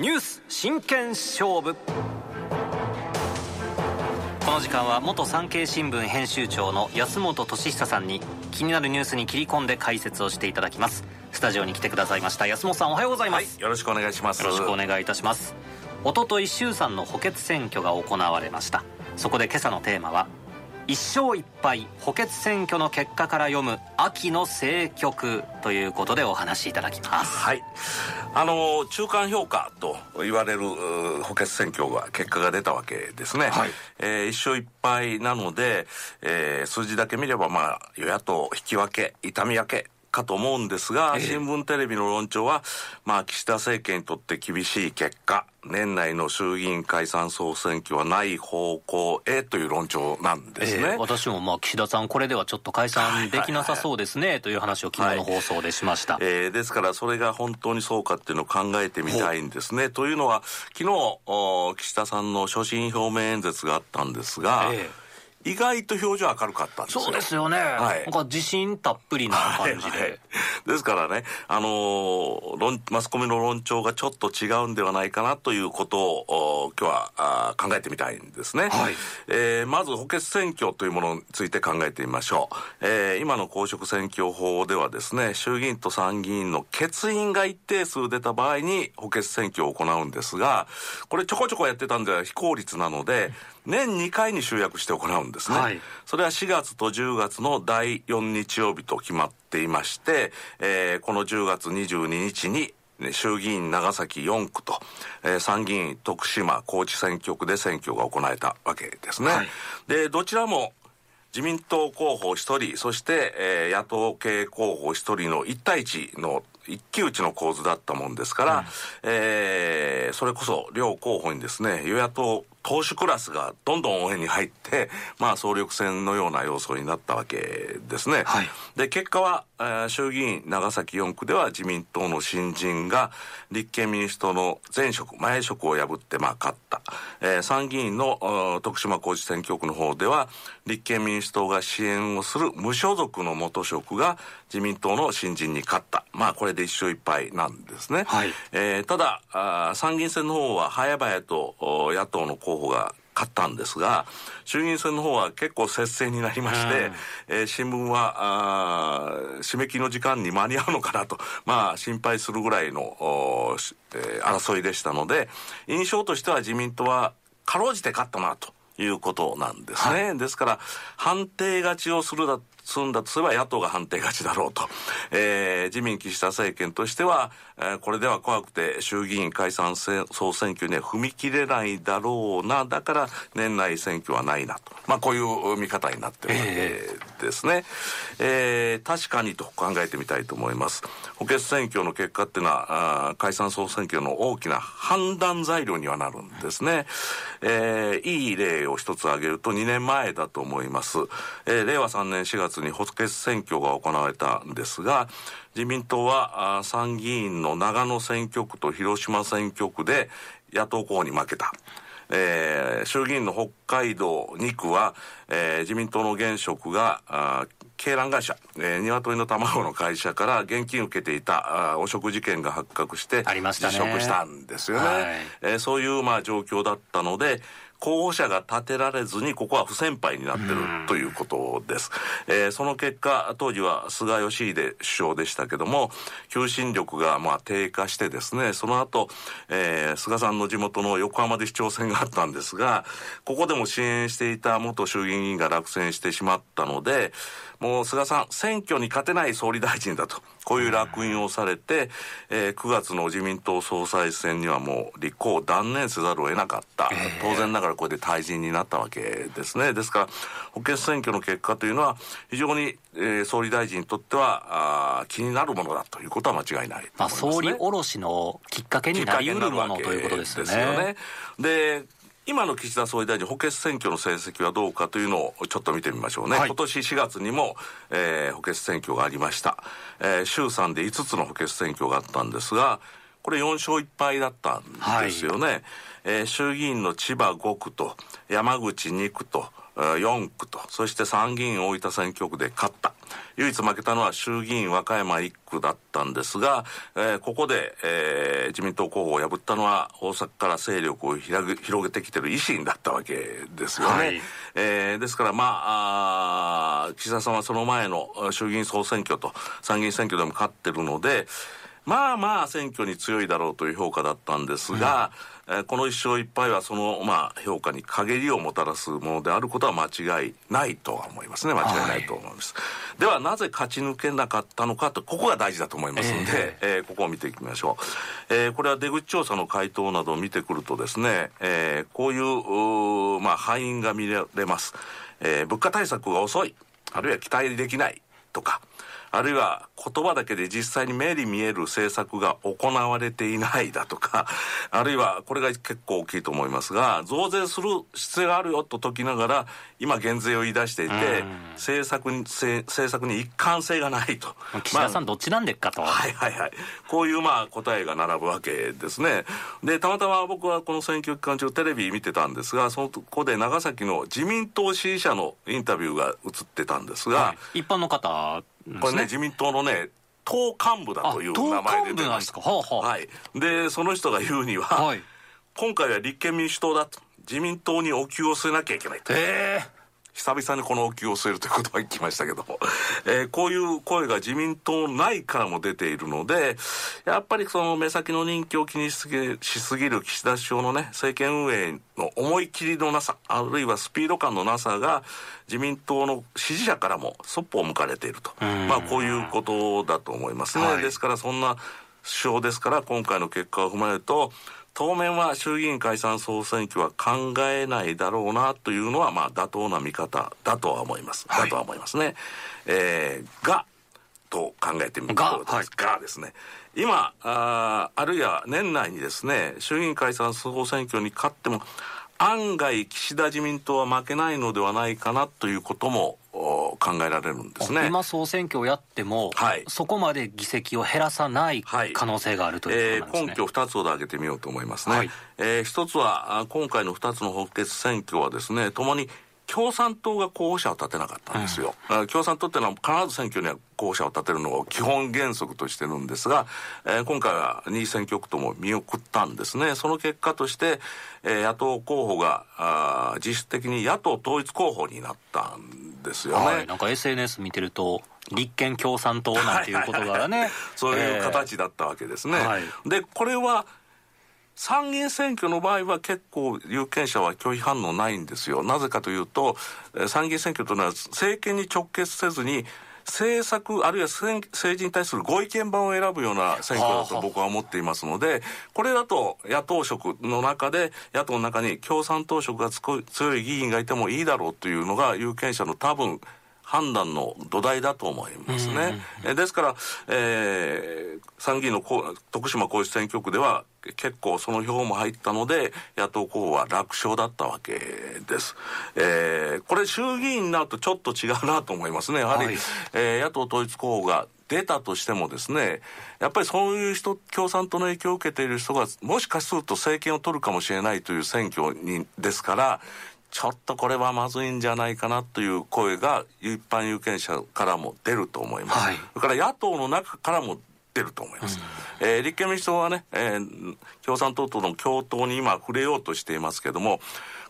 ニュース真剣勝負。この時間は元産経新聞編集長の安本俊久さんに気になるニュースに切り込んで解説をしていただきます。スタジオに来てくださいました。安本さんおはようございます、はい、よろしくお願いします。よろしくお願いいたします。おととい衆参の補欠選挙が行われました。そこで今朝のテーマは一勝一敗補欠選挙の結果から読む秋の政局ということでお話しいただきます。はい。あの中間評価と言われる補欠選挙が結果が出たわけですね、はい。えー、一勝一敗なので、えー、数字だけ見ればまあ与野党引き分け痛み分けかと思うんですが、新聞テレビの論調は、まあ、岸田政権にとって厳しい結果、年内の衆議院解散総選挙はない方向へという論調なんですね。えー、私もまあ岸田さん、これではちょっと解散できなさそうですね、という話を昨日の放送でしました。はい、えー、ですから、それが本当にそうかっていうのを考えてみたいんですね。というのは、昨日岸田さんの所信表明演説があったんですが、えー意外と表情明るかったんですよ。そうですよね。はい。なんか自信たっぷりな感じで。はいはい、ですからね、あのー、論、マスコミの論調がちょっと違うんではないかなということを、今日はあ考えてみたいんですね。はい。えー、まず補欠選挙というものについて考えてみましょう。えー、今の公職選挙法ではですね、衆議院と参議院の欠員が一定数出た場合に補欠選挙を行うんですが、これちょこちょこやってたんでは非効率なので、年2回に集約して行うんですね、はい、それは4月と10月の第4日曜日と決まっていまして、えー、この10月22日に衆議院長崎4区と、えー、参議院徳島高知選挙区で選挙が行われたわけですね。はい、で、どちらも自民党候補1人、そして、えー、野党系候補1人の1対1の一騎打ちの構図だったもんですから、うん、えー、それこそ両候補にですね、与野党投手クラスがどんどん応援に入って、まあ、総力戦のような要素になったわけですね。はい、で、結果は、えー、衆議院長崎4区では自民党の新人が立憲民主党の前職、前職を破って、まあ、勝った。えー、参議院の徳島高知選挙区の方では、立憲民主党が支援をする無所属の元職が自民党の新人に勝った。まあ、これで一勝一敗なんですね。はい、えー、ただあ、参議院選の方は早々と野党の候補が勝ったんですが、衆議院選の方は結構接戦になりまして、えー、新聞はあ締め切りの時間に間に合うのかなと、まあ、心配するぐらいの、えー、争いでしたので、印象としては自民党はかろうじて勝ったなと。いうことなんですね。はい、ですから、判定勝ちをするだすんだとすれば野党が判定勝ちだろうと。えー、自民岸田政権としては、えー、これでは怖くて衆議院解散総選挙には踏み切れないだろうな。だから年内選挙はないなと。まあこういう見方になってるわけですね。えー、えー、確かにと考えてみたいと思います。補欠選挙の結果っていうのは、あ解散総選挙の大きな判断材料にはなるんですね。えー、いい例を一つ挙げると2年前だと思います。えー、令和3年4月に補欠選挙が行われたんですが、自民党は参議院の長野選挙区と広島選挙区で野党候補に負けた。えー、衆議院の北海道2区は、えー、自民党の現職が、鶏卵会社、えー、鶏の卵の会社から現金受けていたあ汚職事件が発覚して、辞職したんですよね。はい、えー、そういう、まあ、状況だったので、候補者が立てられずに、ここは不先輩になってるということです。えー、その結果、当時は菅義偉首相でしたけども、求心力がまあ低下してですね、その後、えー、菅さんの地元の横浜で市長選があったんですが、ここでも支援していた元衆議院議員が落選してしまったので、もう菅さん、選挙に勝てない総理大臣だと。こういう烙印をされて、えー、9月の自民党総裁選にはもう立候補を断念せざるを得なかった。当然ながらこれで退陣になったわけですね。ですから、補欠選挙の結果というのは、非常に、えー、総理大臣にとってはあ気になるものだということは間違いない、ね、まあ、総理おろしのきっかけになりうるものということですよね。で今の岸田総理大臣、補欠選挙の成績はどうかというのをちょっと見てみましょうね。はい、今年4月にも、えー、補欠選挙がありました。えー、衆参で5つの補欠選挙があったんですが、これ4勝1敗だったんですよね。はい、えー、衆議院の千葉5区と山口2区と、4区と、そして参議院大分選挙区で勝った。唯一負けたのは衆議院和歌山1区だったんですが、えー、ここで、えー、自民党候補を破ったのは大阪から勢力を広げてきてる維新だったわけですよね。はい、えー、ですからまああ岸田さんはその前の衆議院総選挙と参議院選挙でも勝ってるので、まあまあ選挙に強いだろうという評価だったんですが、うん、えー、この1勝1敗はその、まあ、評価に陰りをもたらすものであることは間違いないとは思いますね。間違いないと思います、はい、ではなぜ勝ち抜けなかったのかとここが大事だと思いますので、えー、えー、ここを見ていきましょう、えー、これは出口調査の回答などを見てくるとですね、えー、こういうまあ、敗因が見られます、えー、物価対策が遅いあるいは期待できないとかあるいは言葉だけで実際に目に見える政策が行われていないだとか、あるいはこれが結構大きいと思いますが、増税する必要があるよと解きながら、今減税を言い出していて、政策に、政策に一貫性がないと。岸田さん、どっちなんでっかと。はいはいはい。こういうまあ答えが並ぶわけですね。で、たまたま僕はこの選挙期間中テレビ見てたんですが、そこで長崎の自民党支持者のインタビューが映ってたんですが、はい、一般の方これね、自民党のね、党幹部だという名前で出てました。はあはあ、はい。で、その人が言うには、はい、今回は立憲民主党だと。自民党にお給を据えなきゃいけないと。えー久々にこのお給を据えるということは言きましたけども、えー、こういう声が自民党内からも出ているので、やっぱりその目先の人気を気にしすぎしすぎる岸田首相のね、政権運営の思い切りのなさ、あるいはスピード感のなさが、自民党の支持者からもそっぽを向かれていると。まあこういうことだと思いますね。はい、ですからそんな首相ですから、今回の結果を踏まえると、当面は衆議院解散総選挙は考えないだろうなというのは、まあ、妥当な見方だとは思います。だとは思いますね。えー、が、と考えてみるとです、はい、がですね、今あ、あるいは年内にですね、衆議院解散総選挙に勝っても、案外岸田自民党は負けないのではないかなということも考えられるんですね。今総選挙をやっても、はい、そこまで議席を減らさない可能性があるということなんですね、えー、根拠2つを挙げてみようと思いますね、はい、えー、1つは今回の2つの補欠選挙はですねともに共産党が候補者を立てなかったんですよ、うん、共産党っていうのは必ず選挙には候補者を立てるのを基本原則としてるんですが、えー、今回は2選挙区とも見送ったんですね。その結果として、えー、野党候補があ実質的に野党統一候補になったんですよね、はい、なんか SNS 見てると立憲共産党なんていうことがね。そういう形だったわけですね、えーはい、でこれは参議院選挙の場合は結構有権者は拒否反応ないんですよ。なぜかというと、参議院選挙というのは政権に直結せずに、政策、あるいは政治に対するご意見番を選ぶような選挙だと僕は思っていますので、これだと野党色の中で、野党の中に共産党色が強い議員がいてもいいだろうというのが有権者の多分、判断の土台だと思いますね。えですから、えー、参議院の徳島高知選挙区では結構その票も入ったので野党候補は楽勝だったわけです。えー、これ衆議院になるとちょっと違うなと思いますね。やはり、はい、えー、野党統一候補が出たとしてもですね、やっぱりそういう人、共産党の影響を受けている人が、もしかすると政権を取るかもしれないという選挙にですから、ちょっとこれはまずいんじゃないかなという声が一般有権者からも出ると思います。はい、それから野党の中からも出ると思います。うん、えー、立憲民主党はね、えー、共産党との共闘に今触れようとしていますけども、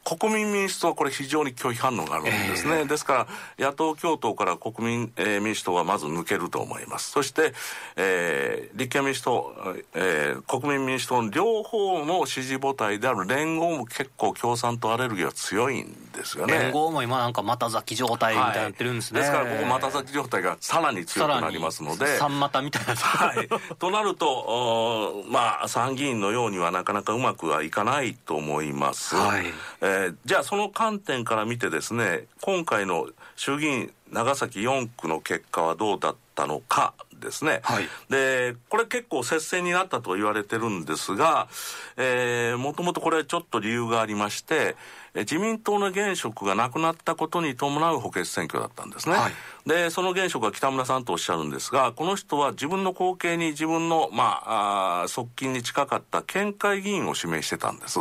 国民民主党はこれ非常に拒否反応があるんですね。えー、ですから、野党共闘から国民、えー、民主党はまず抜けると思います。そして、えー、立憲民主党、えー、国民民主党の両方の支持母体である連合も結構共産党アレルギーは強いんですよね。連合も今なんか股咲き状態みたいになってるんですね。はい、ですから、ここ股咲き状態がさらに強くなりますので。三股みたいな。はい。となると、まあ、参議院のようにはなかなかうまくはいかないと思います。はい。えーー、じゃあその観点から見てですね今回の衆議院長崎4区の結果はどうだったのかですね、はい、でこれ結構接戦になったと言われてるんですが、えー、もともとこれちょっと理由がありまして、自民党の現職がなくなったことに伴う補欠選挙だったんですね。はい、で、その現職は北村さんとおっしゃるんですが、この人は自分の後継に自分の、まあ、あ側近に近かった県会議員を指名してたんです。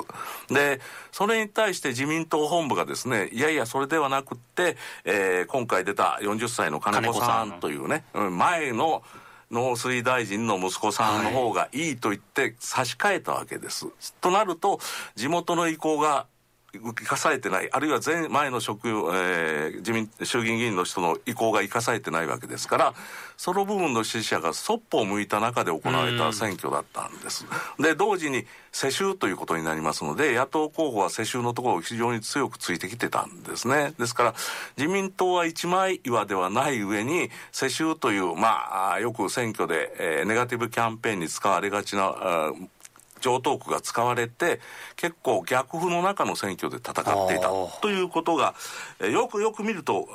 で、それに対して自民党本部がですね、いやいや、それではなくって、えー、今回出た40歳の金子さんというね、前の、農水大臣の息子さんの方がいいと言って差し替えたわけです。はい、となると、地元の意向が生かされてない、あるいは前、前の職、えー、自民、衆議院議員の人の意向が生かされてないわけですから、その部分の支持者がそっぽを向いた中で行われた選挙だったんです。で、同時に世襲ということになりますので、野党候補は世襲のところを非常に強くついてきてたんですね。ですから、自民党は一枚岩ではない上に、世襲という、まあ、よく選挙で、えー、ネガティブキャンペーンに使われがちな、常套句が使われて結構逆風の中の選挙で戦っていた。ということがよくよく見ると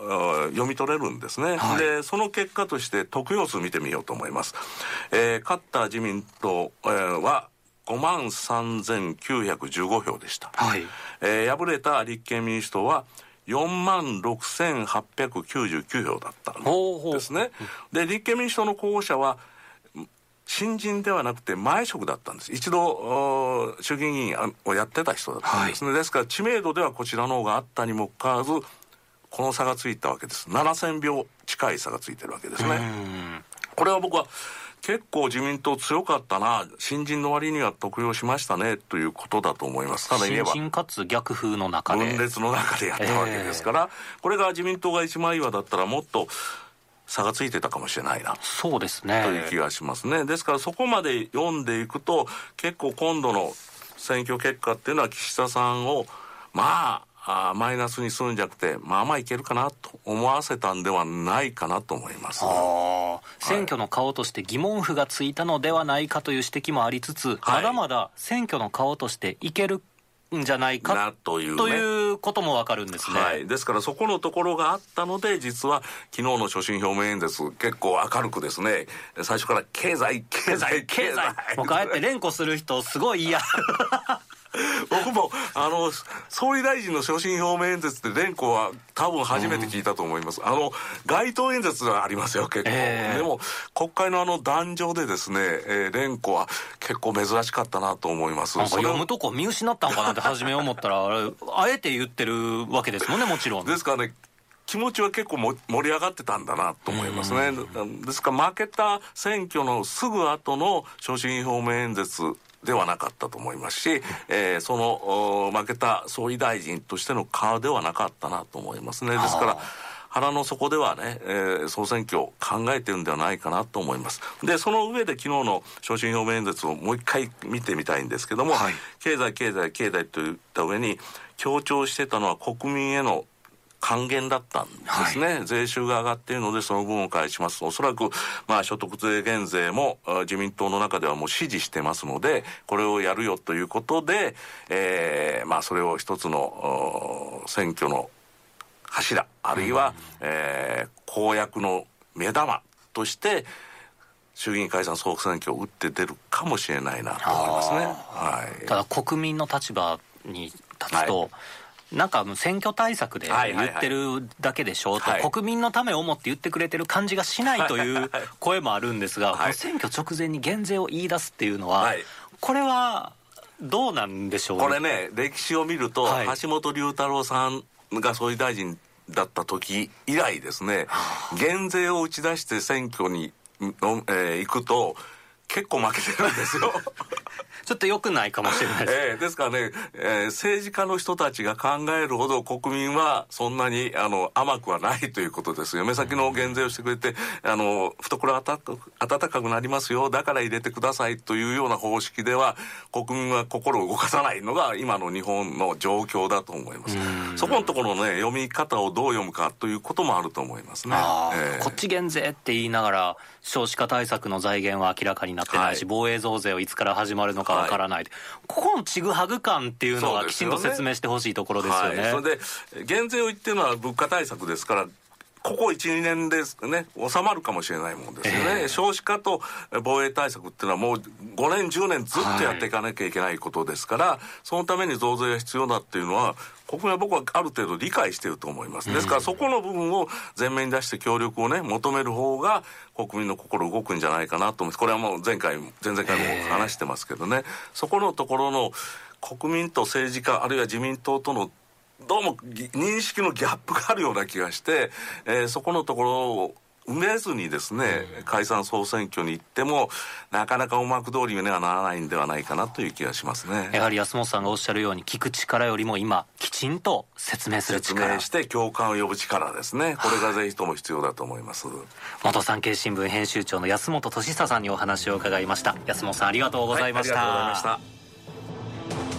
読み取れるんですね、はい、でその結果として得票数見てみようと思います、えー、勝った自民党、えー、は5万3915票でした、はい。えー、敗れた立憲民主党は4万6899票だったんですね。で立憲民主党の候補者は新人ではなくて前職だったんです。一度衆議院議員をやってた人だったんです。ね、はい、ですから知名度ではこちらの方があったにもかかわらずこの差がついたわけです。7000票近い差がついてるわけですね。これは僕は結構自民党強かったな。新人の割には得用しましたね。ということだと思います。ただ言えば。新人かつ逆風の中で。分裂の中でやったわけですから、えー、これが自民党が一枚岩だったらもっと差がついてたかもしれないな。そうですね。という気がしますね。ですからそこまで読んでいくと結構今度の選挙結果っていうのは岸田さんをまああマイナスにするんじゃなくてまあまあいけるかなと思わせたんではないかなと思います、選挙の顔として疑問符がついたのではないかという指摘もありつつ、はい、まだまだ選挙の顔としていけるんじゃないかという、ね,、ということもわかるんですね、はい、ですからそこのところがあったので実は昨日の所信表明演説結構明るくですね。最初から経済経済経済。もうあえて連呼する人すごい嫌 僕もあの総理大臣の所信表明演説って連呼は多分初めて聞いたと思います、うん、あの街頭演説はありますよ結構、えー、でも国会のあの壇上でですね、えー、連呼は結構珍しかったなと思います。読むとこ見失ったんかなって初め思ったらあえて言ってるわけですもんねもちろん。ですからね。気持ちは結構も盛り上がってたんだなと思いますね。ですから負けた選挙のすぐ後の所信表明演説ではなかったと思いますし、えー、その負けた総理大臣としての顔ではなかったなと思いますね。ですから、腹の底ではね、えー、総選挙を考えてるんではないかなと思います。で、その上で昨日の所信表明演説をもう一回見てみたいんですけども、はい、経済、経済、経済といった上に強調してたのは国民への還元だったんですね、はい、税収が上がっているのでその分を返します。おそらく、まあ、所得税減税も自民党の中ではもう支持してますのでこれをやるよということで、えーまあ、それを一つの選挙の柱あるいは、うん、えー、公約の目玉として衆議院解散総選挙を打って出るかもしれないなと思いますね。はい、ただ国民の立場に立つと、はいなんか選挙対策で言ってるだけでしょ？うと、はい、国民のためを思って言ってくれてる感じがしないという 声もあるんですが、はい、選挙直前に減税を言い出すっていうのは、はい、これはどうなんでしょう、ね、これね、歴史を見ると、橋本龍太郎さんが総理大臣だった時以来ですね、減税を打ち出して選挙に、えー、行くと、結構負けてるんですよ ちょっと良くないかもしれないです。えー、ですからね、えー、政治家の人たちが考えるほど国民はそんなにあの甘くはないということですよ。目先の減税をしてくれて、あの、懐が暖かくなりますよ、だから入れてくださいというような方式では、国民は心を動かさないのが今の日本の状況だと思います。そこのところのね、読み方をどう読むかということもあると思いますね。えー、こっち減税って言いながら、少子化対策の財源は明らかになってないし、はい、防衛増税はいつから始まるのかわからない、はい、ここのちぐはぐ感っていうのはきちんと説明してほしいところですよね。はい、それで減税を言ってるのは物価対策ですからここ1、2年ですね、収まるかもしれないもんですよね。えー、少子化と防衛対策っていうのはもう5年、10年ずっとやっていかなきゃいけないことですから、はい、そのために増税が必要だっていうのは、国民は僕はある程度理解していると思います。ですから、そこの部分を前面に出して協力をね、求める方が、国民の心動くんじゃないかなと思います。これはもう前回、前々回も話してますけどね、そこのところの国民と政治家、あるいは自民党とのどうも認識のギャップがあるような気がして、えー、そこのところを埋めずにですね、解散総選挙に行っても、なかなか思惑通りにはならないんではないかなという気がしますね。やはり安本さんがおっしゃるように、聞く力よりも今、きちんと説明する力。説明して共感を呼ぶ力ですね。これがぜひとも必要だと思います。元産経新聞編集長の安本俊久さんにお話を伺いました。安本さんありがとうございました。はい、ありがとうございました。